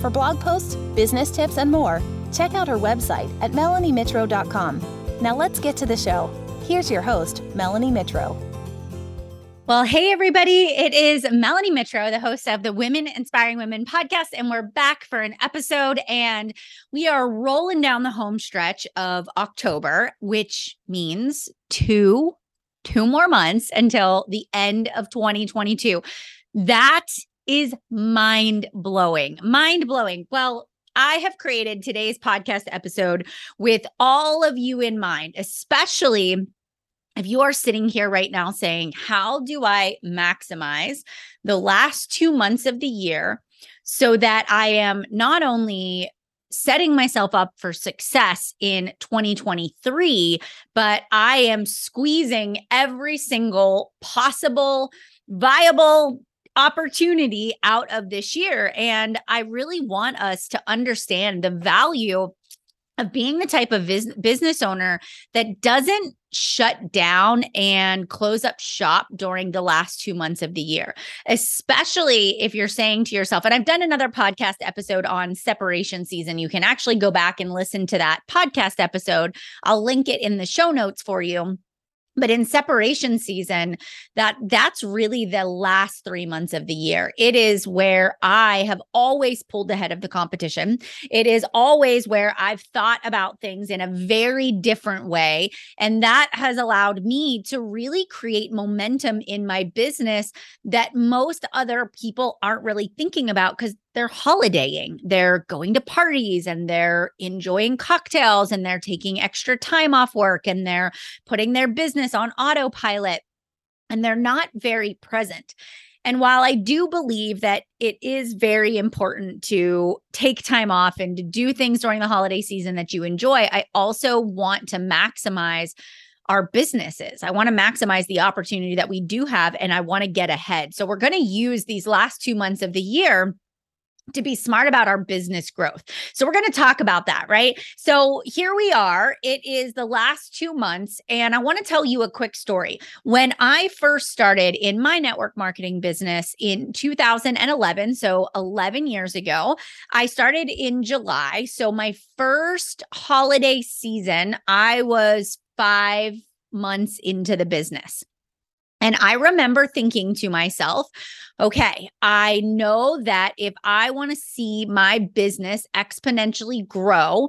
For blog posts, business tips, and more, check out her website at melaniemitro.com. Now let's get to the show. Here's your host, Melanie Mitro. Well, hey, everybody. It is Melanie Mitro, the host of the Women Inspiring Women podcast, and we're back for an episode. And we are rolling down the home stretch of October, which means two, two more months until the end of 2022. That is mind blowing. Mind blowing. Well, I have created today's podcast episode with all of you in mind, especially if you are sitting here right now saying, How do I maximize the last two months of the year so that I am not only setting myself up for success in 2023, but I am squeezing every single possible viable opportunity out of this year. And I really want us to understand the value of being the type of business owner that doesn't shut down and close up shop during the last two months of the year, especially if you're saying to yourself, and I've done another podcast episode on separation season. You can actually go back and listen to that podcast episode. I'll link it in the show notes for you but in separation season that that's really the last 3 months of the year. It is where i have always pulled ahead of the competition. It is always where i've thought about things in a very different way. And that has allowed me to really create momentum in my business that most other people aren't really thinking about cuz they're holidaying. They're going to parties and they're enjoying cocktails and they're taking extra time off work and they're putting their business on autopilot and they're not very present. And while I do believe that it is very important to take time off and to do things during the holiday season that you enjoy, I also want to maximize our businesses. I want to maximize the opportunity that we do have and I want to get ahead. So we're going to use these last 2 months of the year to be smart about our business growth. So, we're going to talk about that, right? So, here we are. It is the last two months, and I want to tell you a quick story. When I first started in my network marketing business in 2011, so 11 years ago, I started in July. So, my first holiday season, I was five months into the business. And I remember thinking to myself, okay, I know that if I want to see my business exponentially grow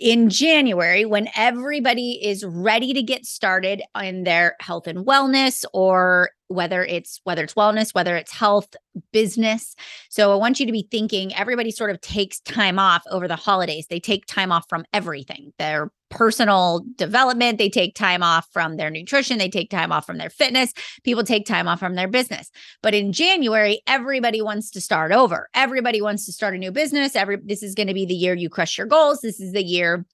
in January, when everybody is ready to get started in their health and wellness or whether it's whether it's wellness whether it's health business so i want you to be thinking everybody sort of takes time off over the holidays. They take time off from everything their personal development they take time off from their nutrition they take time off from their fitness people take time off from their business. But in january everybody wants to start over. Everybody wants to start a new business. Every this is going to be the year you crush your goals. This is the year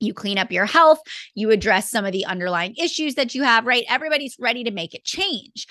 you clean up your health, you address some of the underlying issues that you have, right? Everybody's ready to make a change.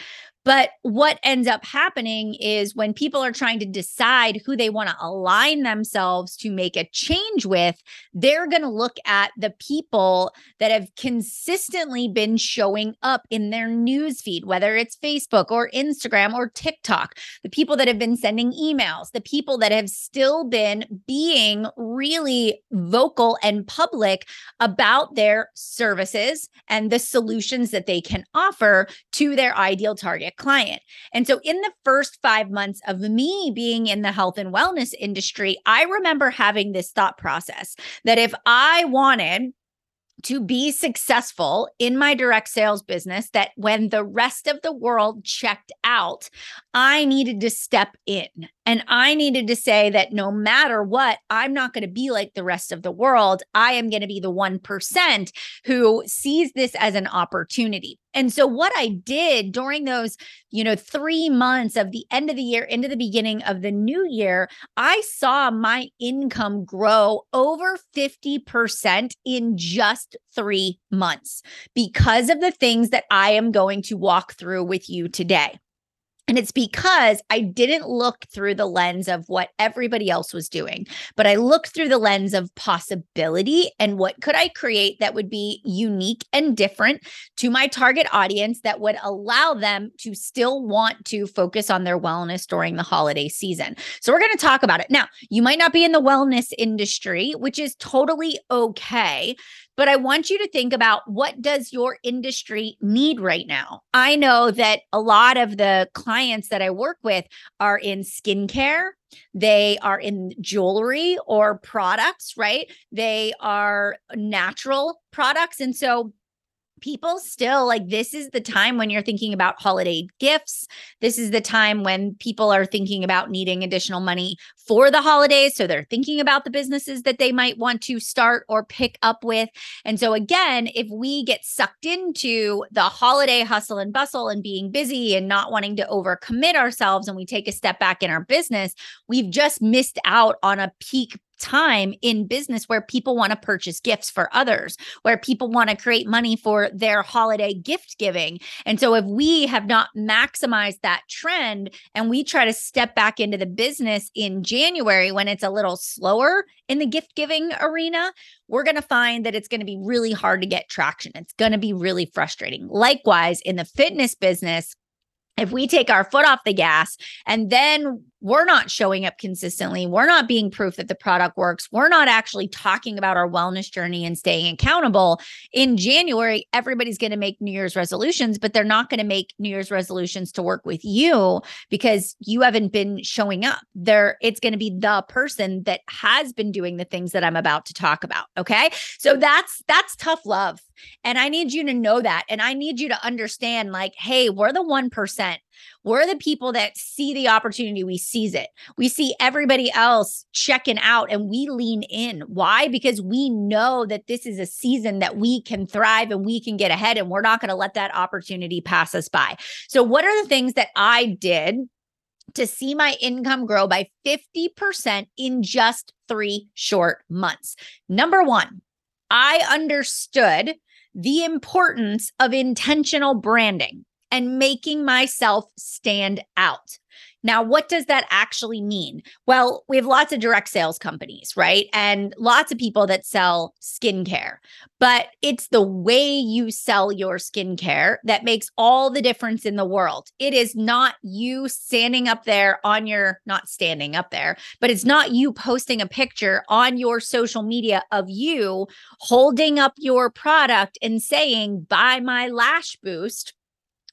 But what ends up happening is when people are trying to decide who they want to align themselves to make a change with, they're going to look at the people that have consistently been showing up in their newsfeed, whether it's Facebook or Instagram or TikTok, the people that have been sending emails, the people that have still been being really vocal and public about their services and the solutions that they can offer to their ideal target client. And so, in the first five months of me being in the health and wellness industry, I remember having this thought process that if I wanted to be successful in my direct sales business that when the rest of the world checked out, I needed to step in And I needed to say that no matter what, I'm not going to be like the rest of the world. I am going to be the 1% who sees this as an opportunity. And so what I did during those, you know, 3 months of the end of the year into the beginning of the new year, I saw my income grow over 50% in just 3 months because of the things that I am going to walk through with you today. And it's because I didn't look through the lens of what everybody else was doing, but I looked through the lens of possibility and what could I create that would be unique and different to my target audience that would allow them to still want to focus on their wellness during the holiday season. So we're going to talk about it. Now, you might not be in the wellness industry, which is totally okay but I want you to think about what does your industry need right now? I know that a lot of the clients that I work with are in skincare, they are in jewelry or products, right? They are natural products and so people still like this is the time when you're thinking about holiday gifts. This is the time when people are thinking about needing additional money for the holidays. So they're thinking about the businesses that they might want to start or pick up with. And so, again, if we get sucked into the holiday hustle and bustle and being busy and not wanting to overcommit ourselves and we take a step back in our business, we've just missed out on a peak time in business where people want to purchase gifts for others, where people want to create money for their holiday gift giving. And so, if we have not maximized that trend and we try to step back into the business in January when it's a little slower in the gift giving arena, we're going to find that it's going to be really hard to get traction. It's going to be really frustrating. Likewise, in the fitness business, if we take our foot off the gas and then we're not showing up consistently, we're not being proof that the product works, we're not actually talking about our wellness journey and staying accountable. In January, everybody's going to make New Year's resolutions, but they're not going to make New Year's resolutions to work with you because you haven't been showing up. There it's going to be the person that has been doing the things that I'm about to talk about, okay? So that's that's tough love. And I need you to know that and I need you to understand like, hey, we're the 1%. We're the people that see the opportunity, we seize it. We see everybody else checking out and we lean in. Why? Because we know that this is a season that we can thrive and we can get ahead, and we're not going to let that opportunity pass us by. So, what are the things that I did? To see my income grow by 50% in just three short months. Number one, I understood the importance of intentional branding and making myself stand out. Now, what does that actually mean? Well, we have lots of direct sales companies, right? And lots of people that sell skincare, but it's the way you sell your skincare that makes all the difference in the world. It is not you standing up there on your, not standing up there, but it's not you posting a picture on your social media of you holding up your product and saying, buy my lash boost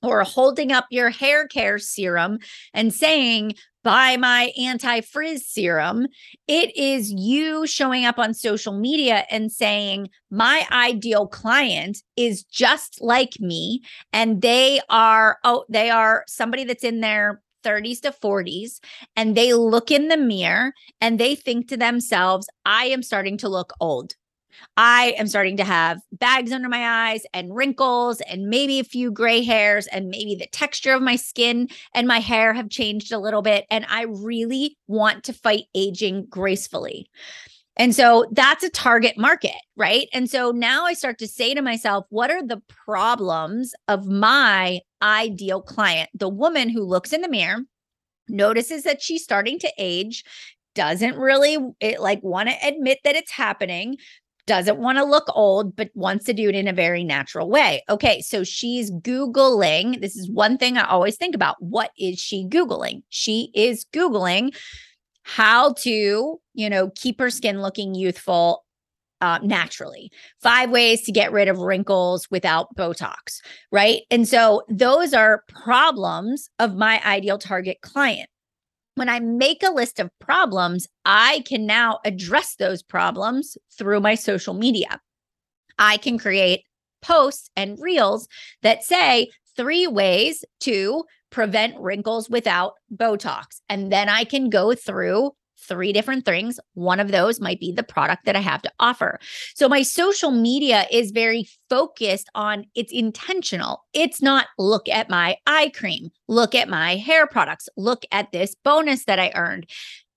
or holding up your hair care serum and saying, buy my anti frizz serum. It is you showing up on social media and saying, my ideal client is just like me. And they are, oh, they are somebody that's in their 30s to 40s and they look in the mirror and they think to themselves, I am starting to look old. I am starting to have bags under my eyes and wrinkles and maybe a few gray hairs and maybe the texture of my skin and my hair have changed a little bit. And I really want to fight aging gracefully. And so that's a target market, right? And so now I start to say to myself, what are the problems of my ideal client? The woman who looks in the mirror, notices that she's starting to age, doesn't really it, like want to admit that it's happening doesn't want to look old, but wants to do it in a very natural way. Okay, so she's Googling. This is one thing I always think about. What is she Googling? She is Googling how to, you know, keep her skin looking youthful uh, naturally. Five ways to get rid of wrinkles without Botox, right? And so those are problems of my ideal target client when I make a list of problems, I can now address those problems through my social media. I can create posts and reels that say, three ways to prevent wrinkles without Botox. And then I can go through three different things. One of those might be the product that I have to offer. So my social media is very focused on it's intentional. It's not look at my eye cream, look at my hair products, look at this bonus that I earned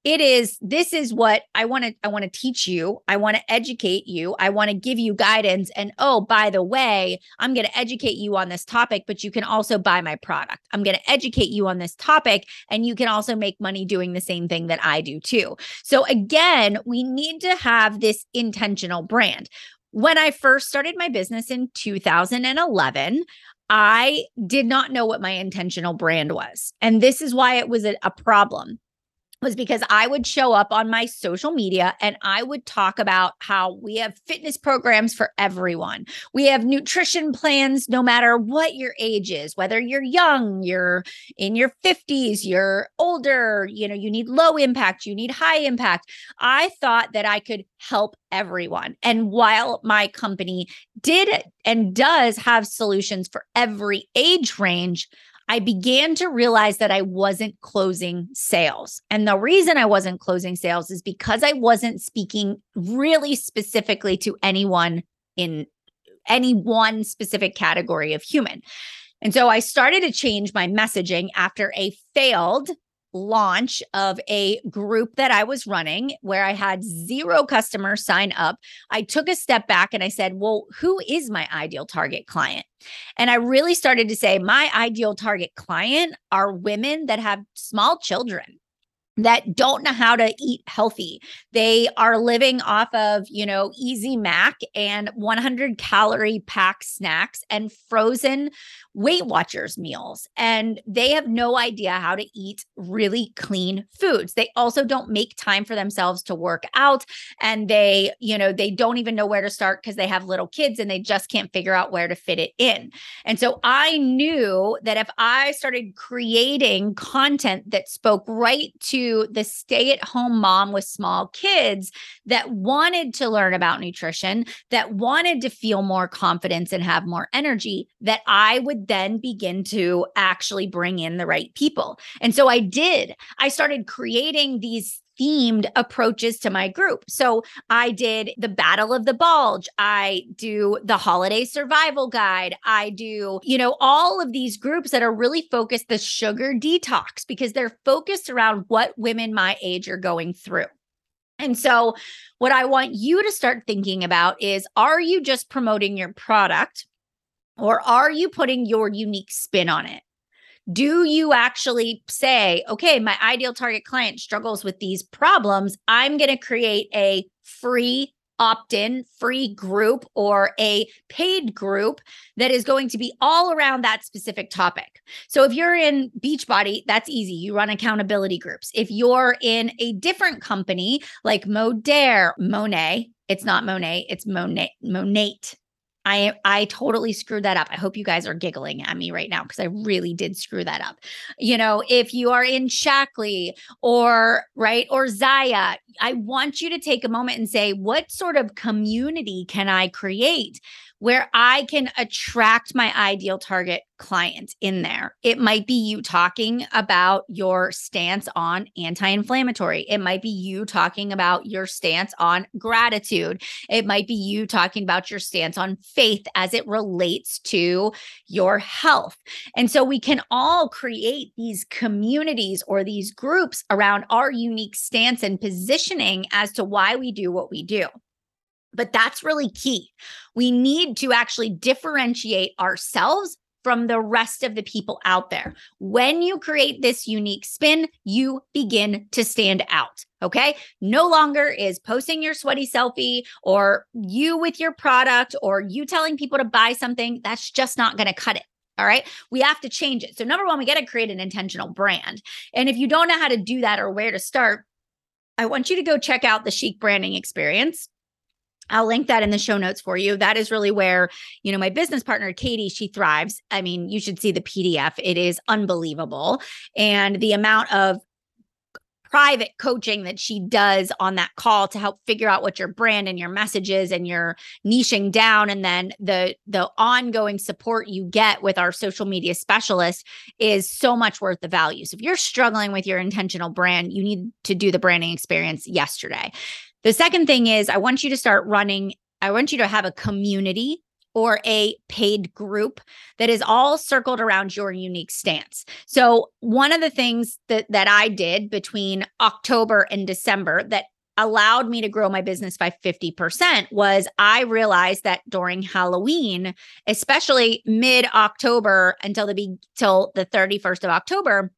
it is this is what i want to i want to teach you. I want to educate you. I want to give you guidance. And oh by the way i'm going to educate you on this topic but you can also buy my product. I'm going to educate you on this topic and you can also make money doing the same thing that i do too. So again we need to have this intentional brand. When i first started my business in 2011 I did not know what my intentional brand was. And this is why it was a, a problem was because I would show up on my social media and I would talk about how we have fitness programs for everyone. We have nutrition plans no matter what your age is, whether you're young, you're in your 50s, you're older, you know, you need low impact, you need high impact. I thought that I could help everyone. And while my company did and does have solutions for every age range, I began to realize that I wasn't closing sales. And the reason I wasn't closing sales is because I wasn't speaking really specifically to anyone in any one specific category of human. And so I started to change my messaging after a failed launch of a group that I was running where I had zero customers sign up, I took a step back and I said, Well, who is my ideal target client? And I really started to say, My ideal target client are women that have small children that don't know how to eat healthy. They are living off of, you know, Easy Mac and 100 calorie pack snacks and frozen Weight Watchers meals. And they have no idea how to eat really clean foods. They also don't make time for themselves to work out. And they, you know, they don't even know where to start because they have little kids and they just can't figure out where to fit it in. And so I knew that if I started creating content that spoke right to the stay at home mom with small kids that wanted to learn about nutrition, that wanted to feel more confidence and have more energy, that I would then begin to actually bring in the right people. And so I did. I started creating these themed approaches to my group. So I did the Battle of the Bulge. I do the Holiday Survival Guide. I do, you know, all of these groups that are really focused the sugar detox because they're focused around what women my age are going through. And so, what I want you to start thinking about is are you just promoting your product or are you putting your unique spin on it? do you actually say, okay, my ideal target client struggles with these problems? I'm going to create a free opt in free group or a paid group that is going to be all around that specific topic. So if you're in Beachbody, that's easy. You run accountability groups. If you're in a different company like Modere, Monet, it's not Monet, it's Monet, Monate. I I totally screwed that up. I hope you guys are giggling at me right now because I really did screw that up. You know, if you are in Shaklee or right or Zyia, I want you to take a moment and say, what sort of community can I create where I can attract my ideal target client in there. It might be you talking about your stance on anti inflammatory. It might be you talking about your stance on gratitude. It might be you talking about your stance on faith as it relates to your health. And so we can all create these communities or these groups around our unique stance and positioning as to why we do what we do. But that's really key. We need to actually differentiate ourselves from the rest of the people out there. When you create this unique spin, you begin to stand out. Okay. No longer is posting your sweaty selfie or you with your product or you telling people to buy something. That's just not going to cut it. All right. We have to change it. So, number one, we got to create an intentional brand. And if you don't know how to do that or where to start, I want you to go check out the Chic Branding Experience. I'll link that in the show notes for you. That is really where, you know, my business partner, Katie, she thrives. I mean, you should see the PDF. It is unbelievable. And the amount of private coaching that she does on that call to help figure out what your brand and your messages and your niching down and then the the ongoing support you get with our social media specialist is so much worth the value. So if you're struggling with your intentional brand, you need to do the branding experience yesterday. The second thing is I want you to start running I want you to have a community or a paid group that is all circled around your unique stance. So, one of the things that that I did between October and December that allowed me to grow my business by 50% was I realized that during Halloween, especially mid October until the be- till the 31st of October,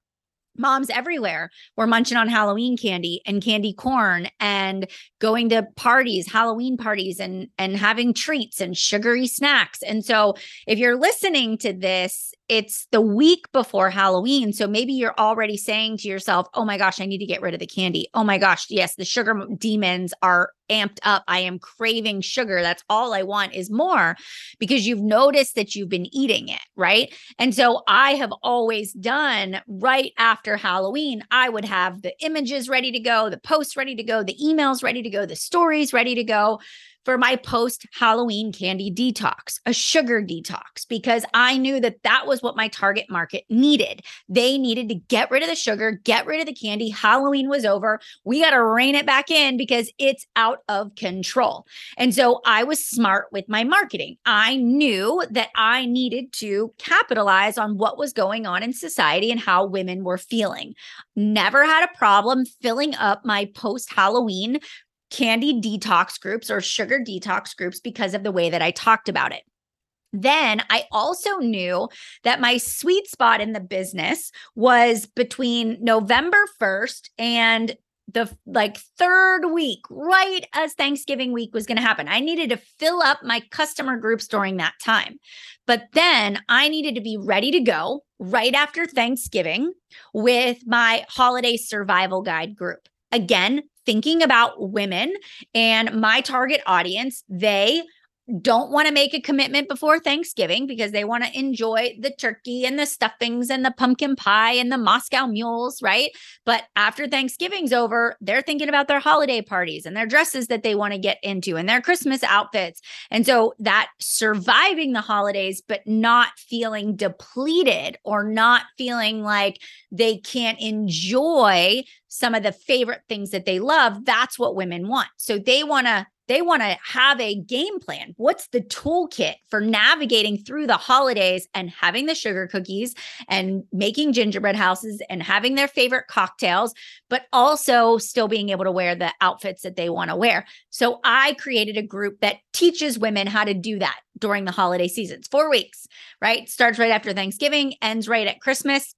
moms everywhere were munching on Halloween candy and candy corn and going to parties, Halloween parties and and having treats and sugary snacks. And so if you're listening to this, it's the week before Halloween, so maybe you're already saying to yourself, "Oh my gosh, I need to get rid of the candy. Oh my gosh, yes, the sugar demons are amped up. I am craving sugar. That's all I want is more because you've noticed that you've been eating it, right? And so I have always done right after Halloween, I would have the images ready to go, the posts ready to go, the emails ready to go, the stories ready to go for my post Halloween candy detox, a sugar detox, because I knew that that was what my target market needed. They needed to get rid of the sugar, get rid of the candy. Halloween was over. We got to rein it back in because it's out of control. And so I was smart with my marketing. I knew that I needed to capitalize on what was going on in society and how women were feeling. Never had a problem filling up my post Halloween candy detox groups or sugar detox groups because of the way that I talked about it. Then I also knew that my sweet spot in the business was between November 1st and the like third week, right as Thanksgiving week was going to happen. I needed to fill up my customer groups during that time. But then I needed to be ready to go right after Thanksgiving with my holiday survival guide group. Again, thinking about women and my target audience, they don't want to make a commitment before Thanksgiving because they want to enjoy the turkey and the stuffings and the pumpkin pie and the Moscow mules, right? But after Thanksgiving's over, they're thinking about their holiday parties and their dresses that they want to get into and their Christmas outfits. And so that surviving the holidays, but not feeling depleted or not feeling like they can't enjoy some of the favorite things that they love, that's what women want. So they want to they want to have a game plan. What's the toolkit for navigating through the holidays and having the sugar cookies and making gingerbread houses and having their favorite cocktails, but also still being able to wear the outfits that they want to wear? So I created a group that teaches women how to do that during the holiday seasons. 4 weeks, right? Starts right after Thanksgiving, ends right at Christmas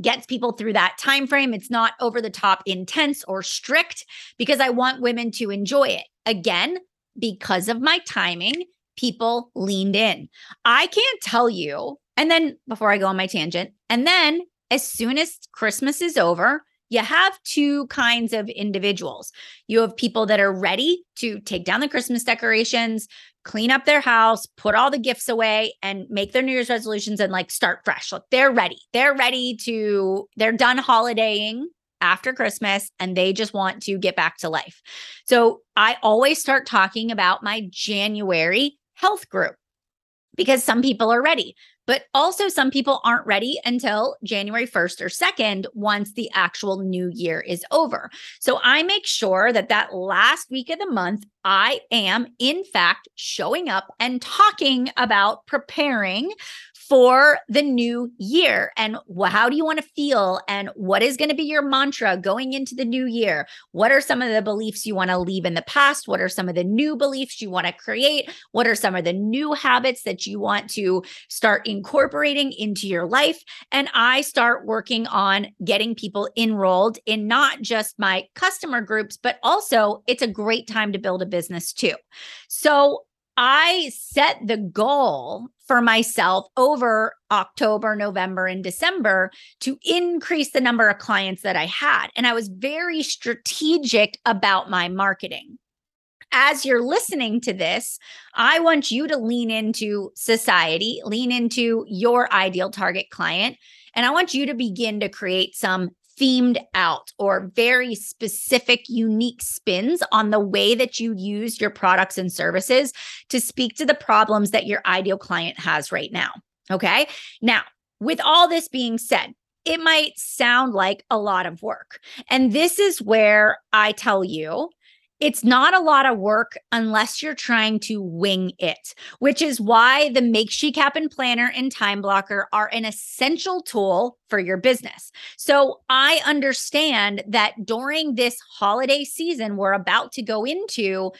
gets people through that time frame it's not over the top intense or strict because i want women to enjoy it again because of my timing people leaned in i can't tell you and then before i go on my tangent and then as soon as christmas is over you have two kinds of individuals. You have people that are ready to take down the Christmas decorations, clean up their house, put all the gifts away, and make their New Year's resolutions and like start fresh. Look, they're ready. They're ready to, they're done holidaying after Christmas and they just want to get back to life. So I always start talking about my January health group because some people are ready. But also, some people aren't ready until January 1st or 2nd once the actual new year is over. So I make sure that that last week of the month, I am, in fact, showing up and talking about preparing for the new year and how do you want to feel and what is going to be your mantra going into the new year? What are some of the beliefs you want to leave in the past? What are some of the new beliefs you want to create? What are some of the new habits that you want to start incorporating into your life? And i start working on getting people enrolled in not just my customer groups but also it's a great time to build a business too. So I set the goal for myself over October, November, and December to increase the number of clients that I had. And I was very strategic about my marketing. As you're listening to this, I want you to lean into society, lean into your ideal target client, and I want you to begin to create some themed out or very specific, unique spins on the way that you use your products and services to speak to the problems that your ideal client has right now. Okay. Now, with all this being said, it might sound like a lot of work. And this is where I tell you it's not a lot of work unless you're trying to wing it, which is why the Make Chic Happen Planner and Time Blocker are an essential tool for your business. So I understand that during this holiday season we're about to go into,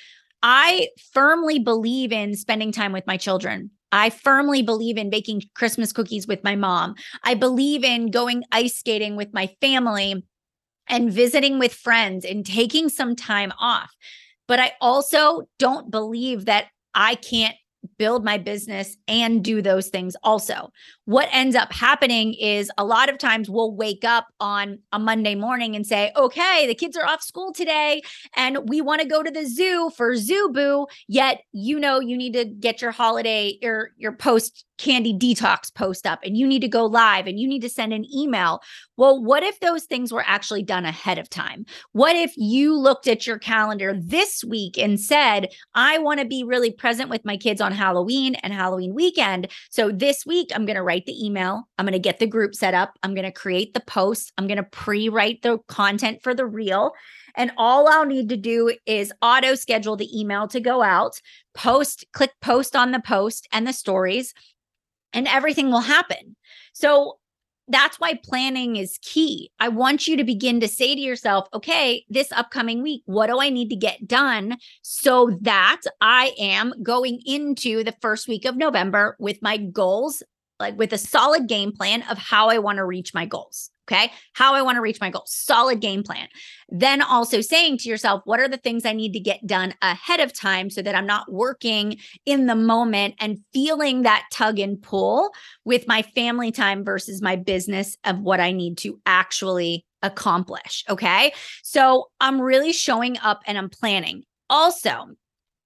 I firmly believe in spending time with my children. I firmly believe in baking Christmas cookies with my mom. I believe in going ice skating with my family and visiting with friends and taking some time off. But I also don't believe that I can't build my business and do those things also. What ends up happening is a lot of times we'll wake up on a Monday morning and say, okay, the kids are off school today and we want to go to the zoo for Zoo Boo. Yet, you know, you need to get your holiday, your, your post candy detox post up and you need to go live and you need to send an email. Well, what if those things were actually done ahead of time? What if you looked at your calendar this week and said, I want to be really present with my kids on Halloween and Halloween weekend. So this week, I'm going to write the email. I'm going to get the group set up. I'm going to create the post. I'm going to pre write the content for the reel. And all I'll need to do is auto schedule the email to go out, post, click post on the post and the stories and everything will happen. So that's why planning is key. I want you to begin to say to yourself, okay, this upcoming week, what do I need to get done so that I am going into the first week of November with my goals, like with a solid game plan of how I want to reach my goals. Okay. How I want to reach my goal, solid game plan. Then also saying to yourself, what are the things I need to get done ahead of time so that I'm not working in the moment and feeling that tug and pull with my family time versus my business of what I need to actually accomplish. Okay. So I'm really showing up and I'm planning. Also,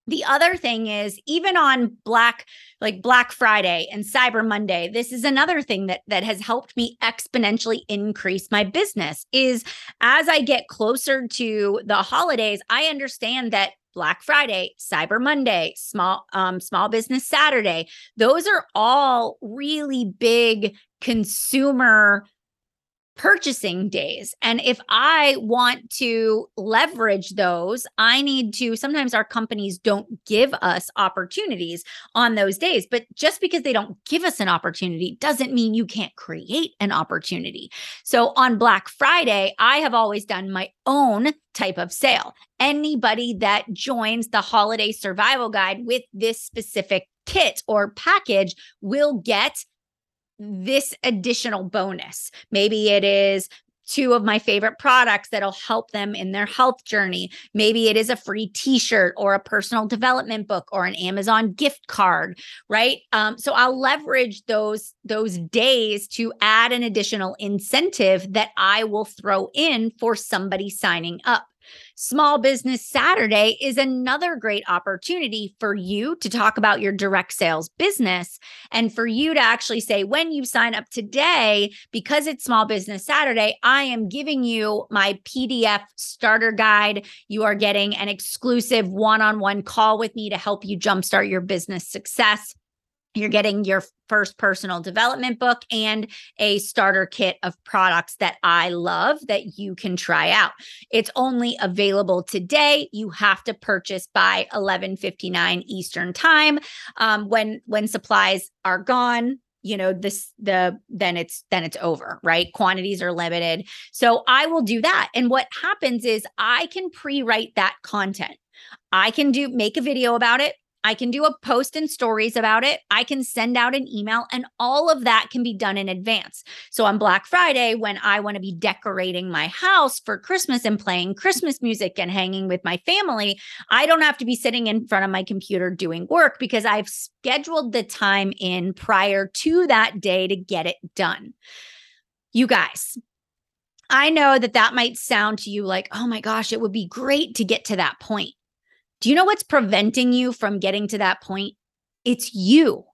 the other thing is even on black like black friday and cyber monday this is another thing that that has helped me exponentially increase my business is as i get closer to the holidays i understand that Black Friday, Cyber Monday, small um small business Saturday, those are all really big consumer purchasing days. And if I want to leverage those, I need to. Sometimes our companies don't give us opportunities on those days, but just because they don't give us an opportunity doesn't mean you can't create an opportunity. So on Black Friday, I have always done my own type of sale. Anybody that joins the holiday survival guide with this specific kit or package will get this additional bonus. Maybe it is two of my favorite products that'll help them in their health journey. Maybe it is a free t-shirt or a personal development book or an Amazon gift card, right? Um, so I'll leverage those those days to add an additional incentive that I will throw in for somebody signing up. Small Business Saturday is another great opportunity for you to talk about your direct sales business and for you to actually say, when you sign up today, because it's Small Business Saturday, I am giving you my PDF starter guide. You are getting an exclusive one on one call with me to help you jumpstart your business success. You're getting your first personal development book and a starter kit of products that I love that you can try out. It's only available today. You have to purchase by 11:59 Eastern Time. Um, when when supplies are gone, you know this the then it's then it's over right quantities are limited so i will do that and what happens is i can pre-write that content I can do make a video about it. I can do a post and stories about it. I can send out an email, and all of that can be done in advance. So on Black Friday, when I want to be decorating my house for Christmas and playing Christmas music and hanging with my family, I don't have to be sitting in front of my computer doing work because I've scheduled the time in prior to that day to get it done. You guys, I know that that might sound to you like, oh my gosh, it would be great to get to that point. Do you know what's preventing you from getting to that point? It's you.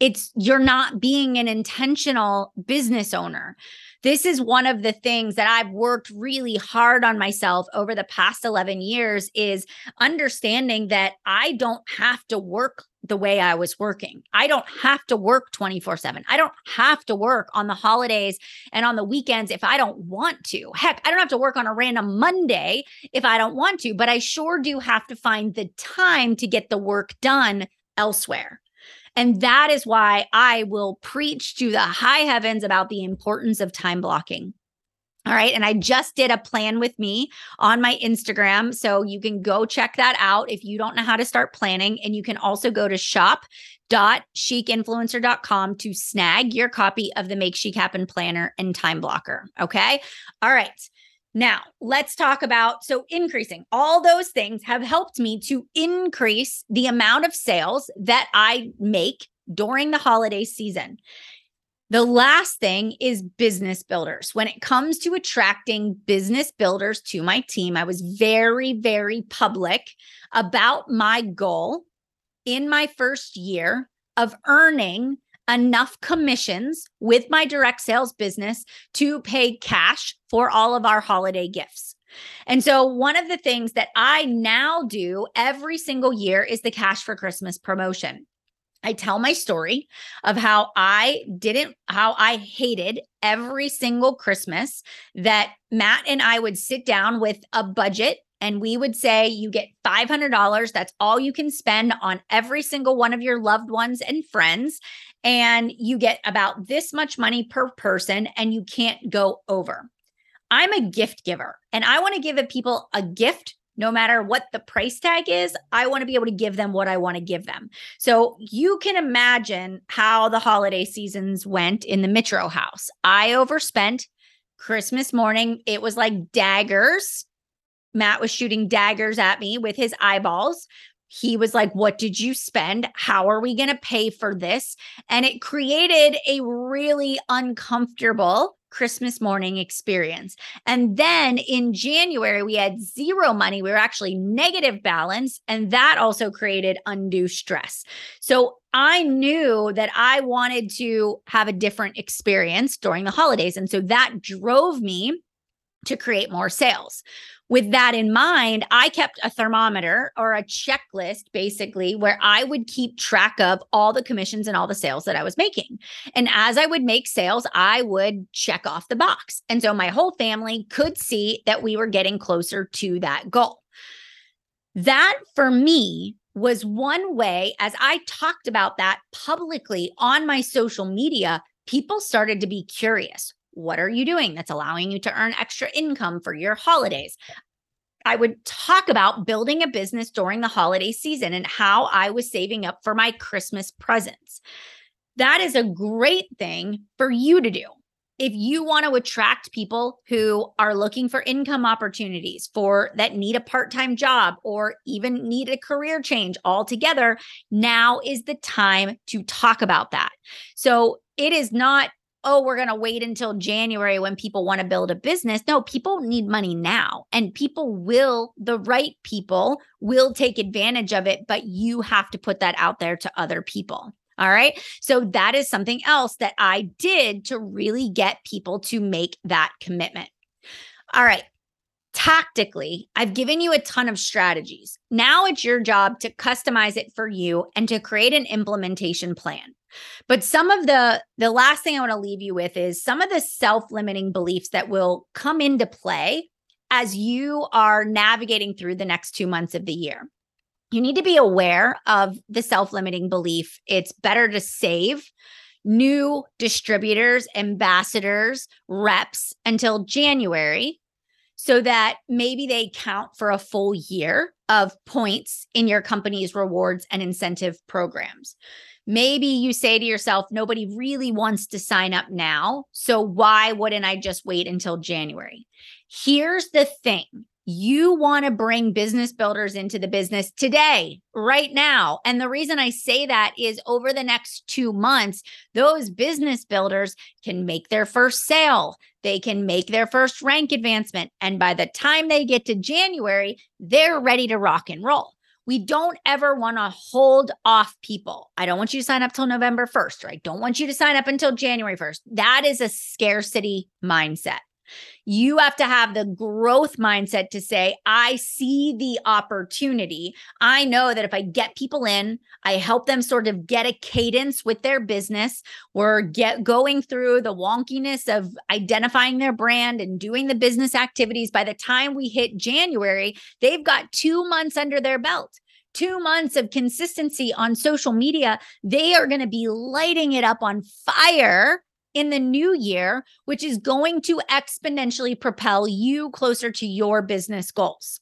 It's you're not being an intentional business owner. this is one of the things that I've worked really hard on myself over the past 11 years is understanding that I don't have to work the way I was working. I don't have to work 24 7. I don't have to work on the holidays and on the weekends if I don't want to. Heck, I don't have to work on a random Monday if I don't want to, but I sure do have to find the time to get the work done elsewhere. And that is why I will preach to the high heavens about the importance of time blocking. All right. And I just did a plan with me on my Instagram. So you can go check that out if you don't know how to start planning. And you can also go to shop.chicinfluencer.com to snag your copy of the Make Chic Happen Planner and Time Blocker. Okay. All right. Now, let's talk about so increasing all those things have helped me to increase the amount of sales that I make during the holiday season. The last thing is business builders. When it comes to attracting business builders to my team, I was very, very public about my goal in my first year of earning enough commissions with my direct sales business to pay cash for all of our holiday gifts. And so, one of the things that I now do every single year is the Cash for Christmas promotion. I tell my story of how I didn't, how I hated every single Christmas that Matt and I would sit down with a budget and we would say, you get $500. That's all you can spend on every single one of your loved ones and friends. And you get about this much money per person and you can't go over. I'm a gift giver and I want to give people a gift no matter what the price tag is, I want to be able to give them what I want to give them. So you can imagine how the holiday seasons went in the Mitro house. I overspent Christmas morning. It was like daggers. Matt was shooting daggers at me with his eyeballs. He was like, What did you spend? How are we going to pay for this? And it created a really uncomfortable Christmas morning experience. And then in January, we had zero money. We were actually negative balance. And that also created undue stress. So I knew that I wanted to have a different experience during the holidays. And so that drove me to create more sales with that in mind, I kept a thermometer or a checklist basically where I would keep track of all the commissions and all the sales that I was making. And as I would make sales, I would check off the box. And so my whole family could see that we were getting closer to that goal. That for me was one way, as I talked about that publicly on my social media, people started to be curious. What are you doing that's allowing you to earn extra income for your holidays? I would talk about building a business during the holiday season and how I was saving up for my Christmas presents. That is a great thing for you to do. If you want to attract people who are looking for income opportunities for that need a part-time job or even need a career change altogether, now is the time to talk about that. So it is not oh, we're going to wait until January when people want to build a business. No, people need money now, and people will, the right people will take advantage of it, but you have to put that out there to other people. All right. So that is something else that I did to really get people to make that commitment. All right. Tactically, I've given you a ton of strategies. Now it's your job to customize it for you and to create an implementation plan. But some of the the last thing I want to leave you with is some of the self-limiting beliefs that will come into play as you are navigating through the next 2 months of the year. You need to be aware of the self-limiting belief. It's better to save new distributors, ambassadors, reps until January so that maybe they count for a full year of points in your company's rewards and incentive programs. Maybe you say to yourself, nobody really wants to sign up now. So why wouldn't I just wait until January? Here's the thing you want to bring business builders into the business today, right now. And the reason I say that is over the next two months, those business builders can make their first sale, they can make their first rank advancement. And by the time they get to January, they're ready to rock and roll. we don't ever want to hold off people. I don't want you to sign up till November 1st, or I don't want you to sign up until January 1st. That is a scarcity mindset. You have to have the growth mindset to say, I see the opportunity. I know that if I get people in, I help them sort of get a cadence with their business. We're get going through the wonkiness of identifying their brand and doing the business activities. By the time we hit January, they've got two months under their belt two months of consistency on social media, they are going to be lighting it up on fire in the new year, which is going to exponentially propel you closer to your business goals.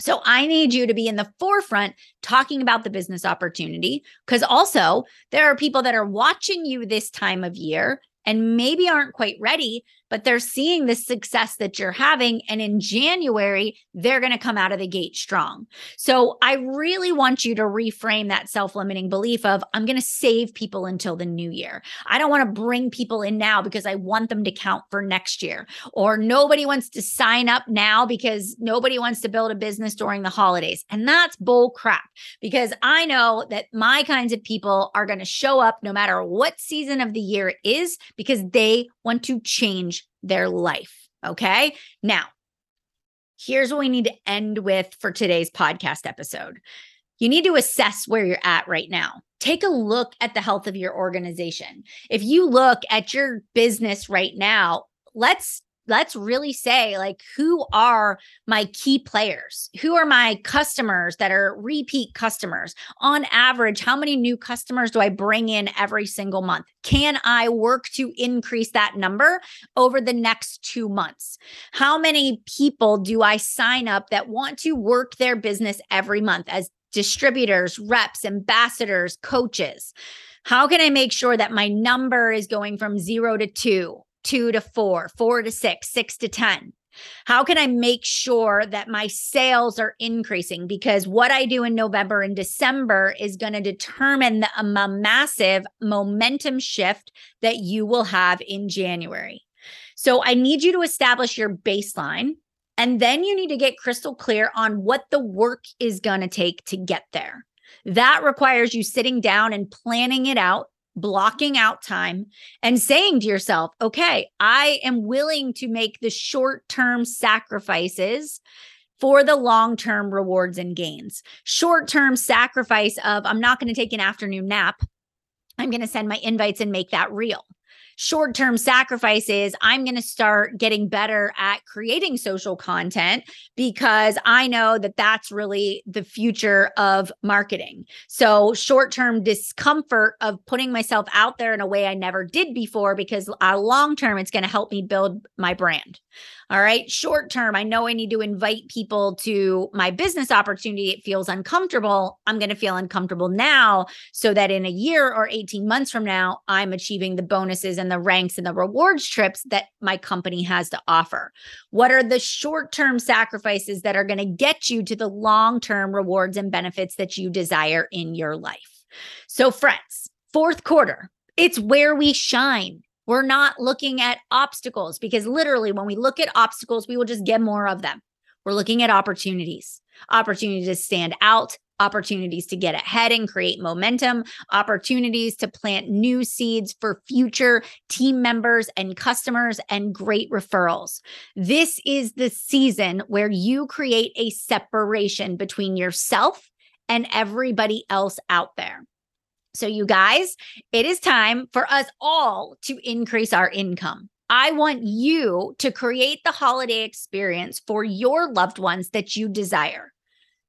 So I need you to be in the forefront talking about the business opportunity because also there are people that are watching you this time of year and maybe aren't quite ready but they're seeing the success that you're having. And in January, they're going to come out of the gate strong. So I really want you to reframe that self limiting belief of, I'm going to save people until the new year. I don't want to bring people in now because I want them to count for next year. Or nobody wants to sign up now because nobody wants to build a business during the holidays. And that's bull crap because I know that my kinds of people are going to show up no matter what season of the year it is because they want to change their life. Okay. Now, here's what we need to end with for today's podcast episode. You need to assess where you're at right now. Take a look at the health of your organization. If you look at your business right now, let's let's really say like who are my key players? Who are my customers that are repeat customers? On average how many new customers do i bring in every single month? Can i work to increase that number over the next 2 months? How many people do i sign up that want to work their business every month as distributors reps ambassadors coaches? How can I make sure that my number is going from zero to two two to four, four to six, six to 10? How can I make sure that my sales are increasing? Because what I do in November and December is going to determine the um, massive momentum shift that you will have in January. So I need you to establish your baseline. And then you need to get crystal clear on what the work is going to take to get there. That requires you sitting down and planning it out blocking out time and saying to yourself, okay, I am willing to make the short term sacrifices for the long term rewards and gains. Short term sacrifice of, I'm not going to take an afternoon nap. I'm going to send my invites and make that real short term sacrifices, I'm going to start getting better at creating social content because I know that that's really the future of marketing. So, short term discomfort of putting myself out there in a way I never did before because uh, long term, it's going to help me build my brand. All right. Short term, I know I need to invite people to my business opportunity. It feels uncomfortable. I'm going to feel uncomfortable now so that in a year or 18 months from now, I'm achieving the bonuses and the ranks and the rewards trips that my company has to offer. What are the short term sacrifices that are going to get you to the long term rewards and benefits that you desire in your life? So, friends, fourth quarter, it's where we shine. We're not looking at obstacles because literally, when we look at obstacles, we will just get more of them. We're looking at opportunities, opportunities to stand out, opportunities to get ahead and create momentum, opportunities to plant new seeds for future team members and customers, and great referrals. This is the season where you create a separation between yourself and everybody else out there. So, you guys, it is time for us all to increase our income. I want you to create the holiday experience for your loved ones that you desire,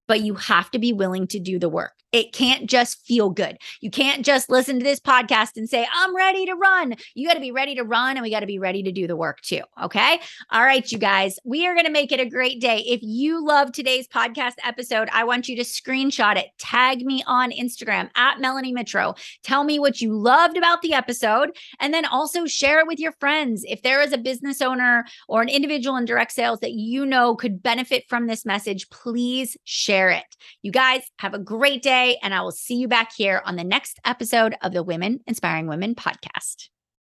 but you have to be willing to do the work. It can't just feel good. You can't just listen to this podcast and say, I'm ready to run. You got to be ready to run and we got to be ready to do the work too. Okay. All right, you guys, we are going to make it a great day. If you love today's podcast episode, I want you to screenshot it, tag me on Instagram at Melanie Mitro. Tell me what you loved about the episode and then also share it with your friends. If there is a business owner or an individual in direct sales that you know could benefit from this message, please share it. You guys have a great day and I will see you back here on the next episode of the Women Inspiring Women podcast.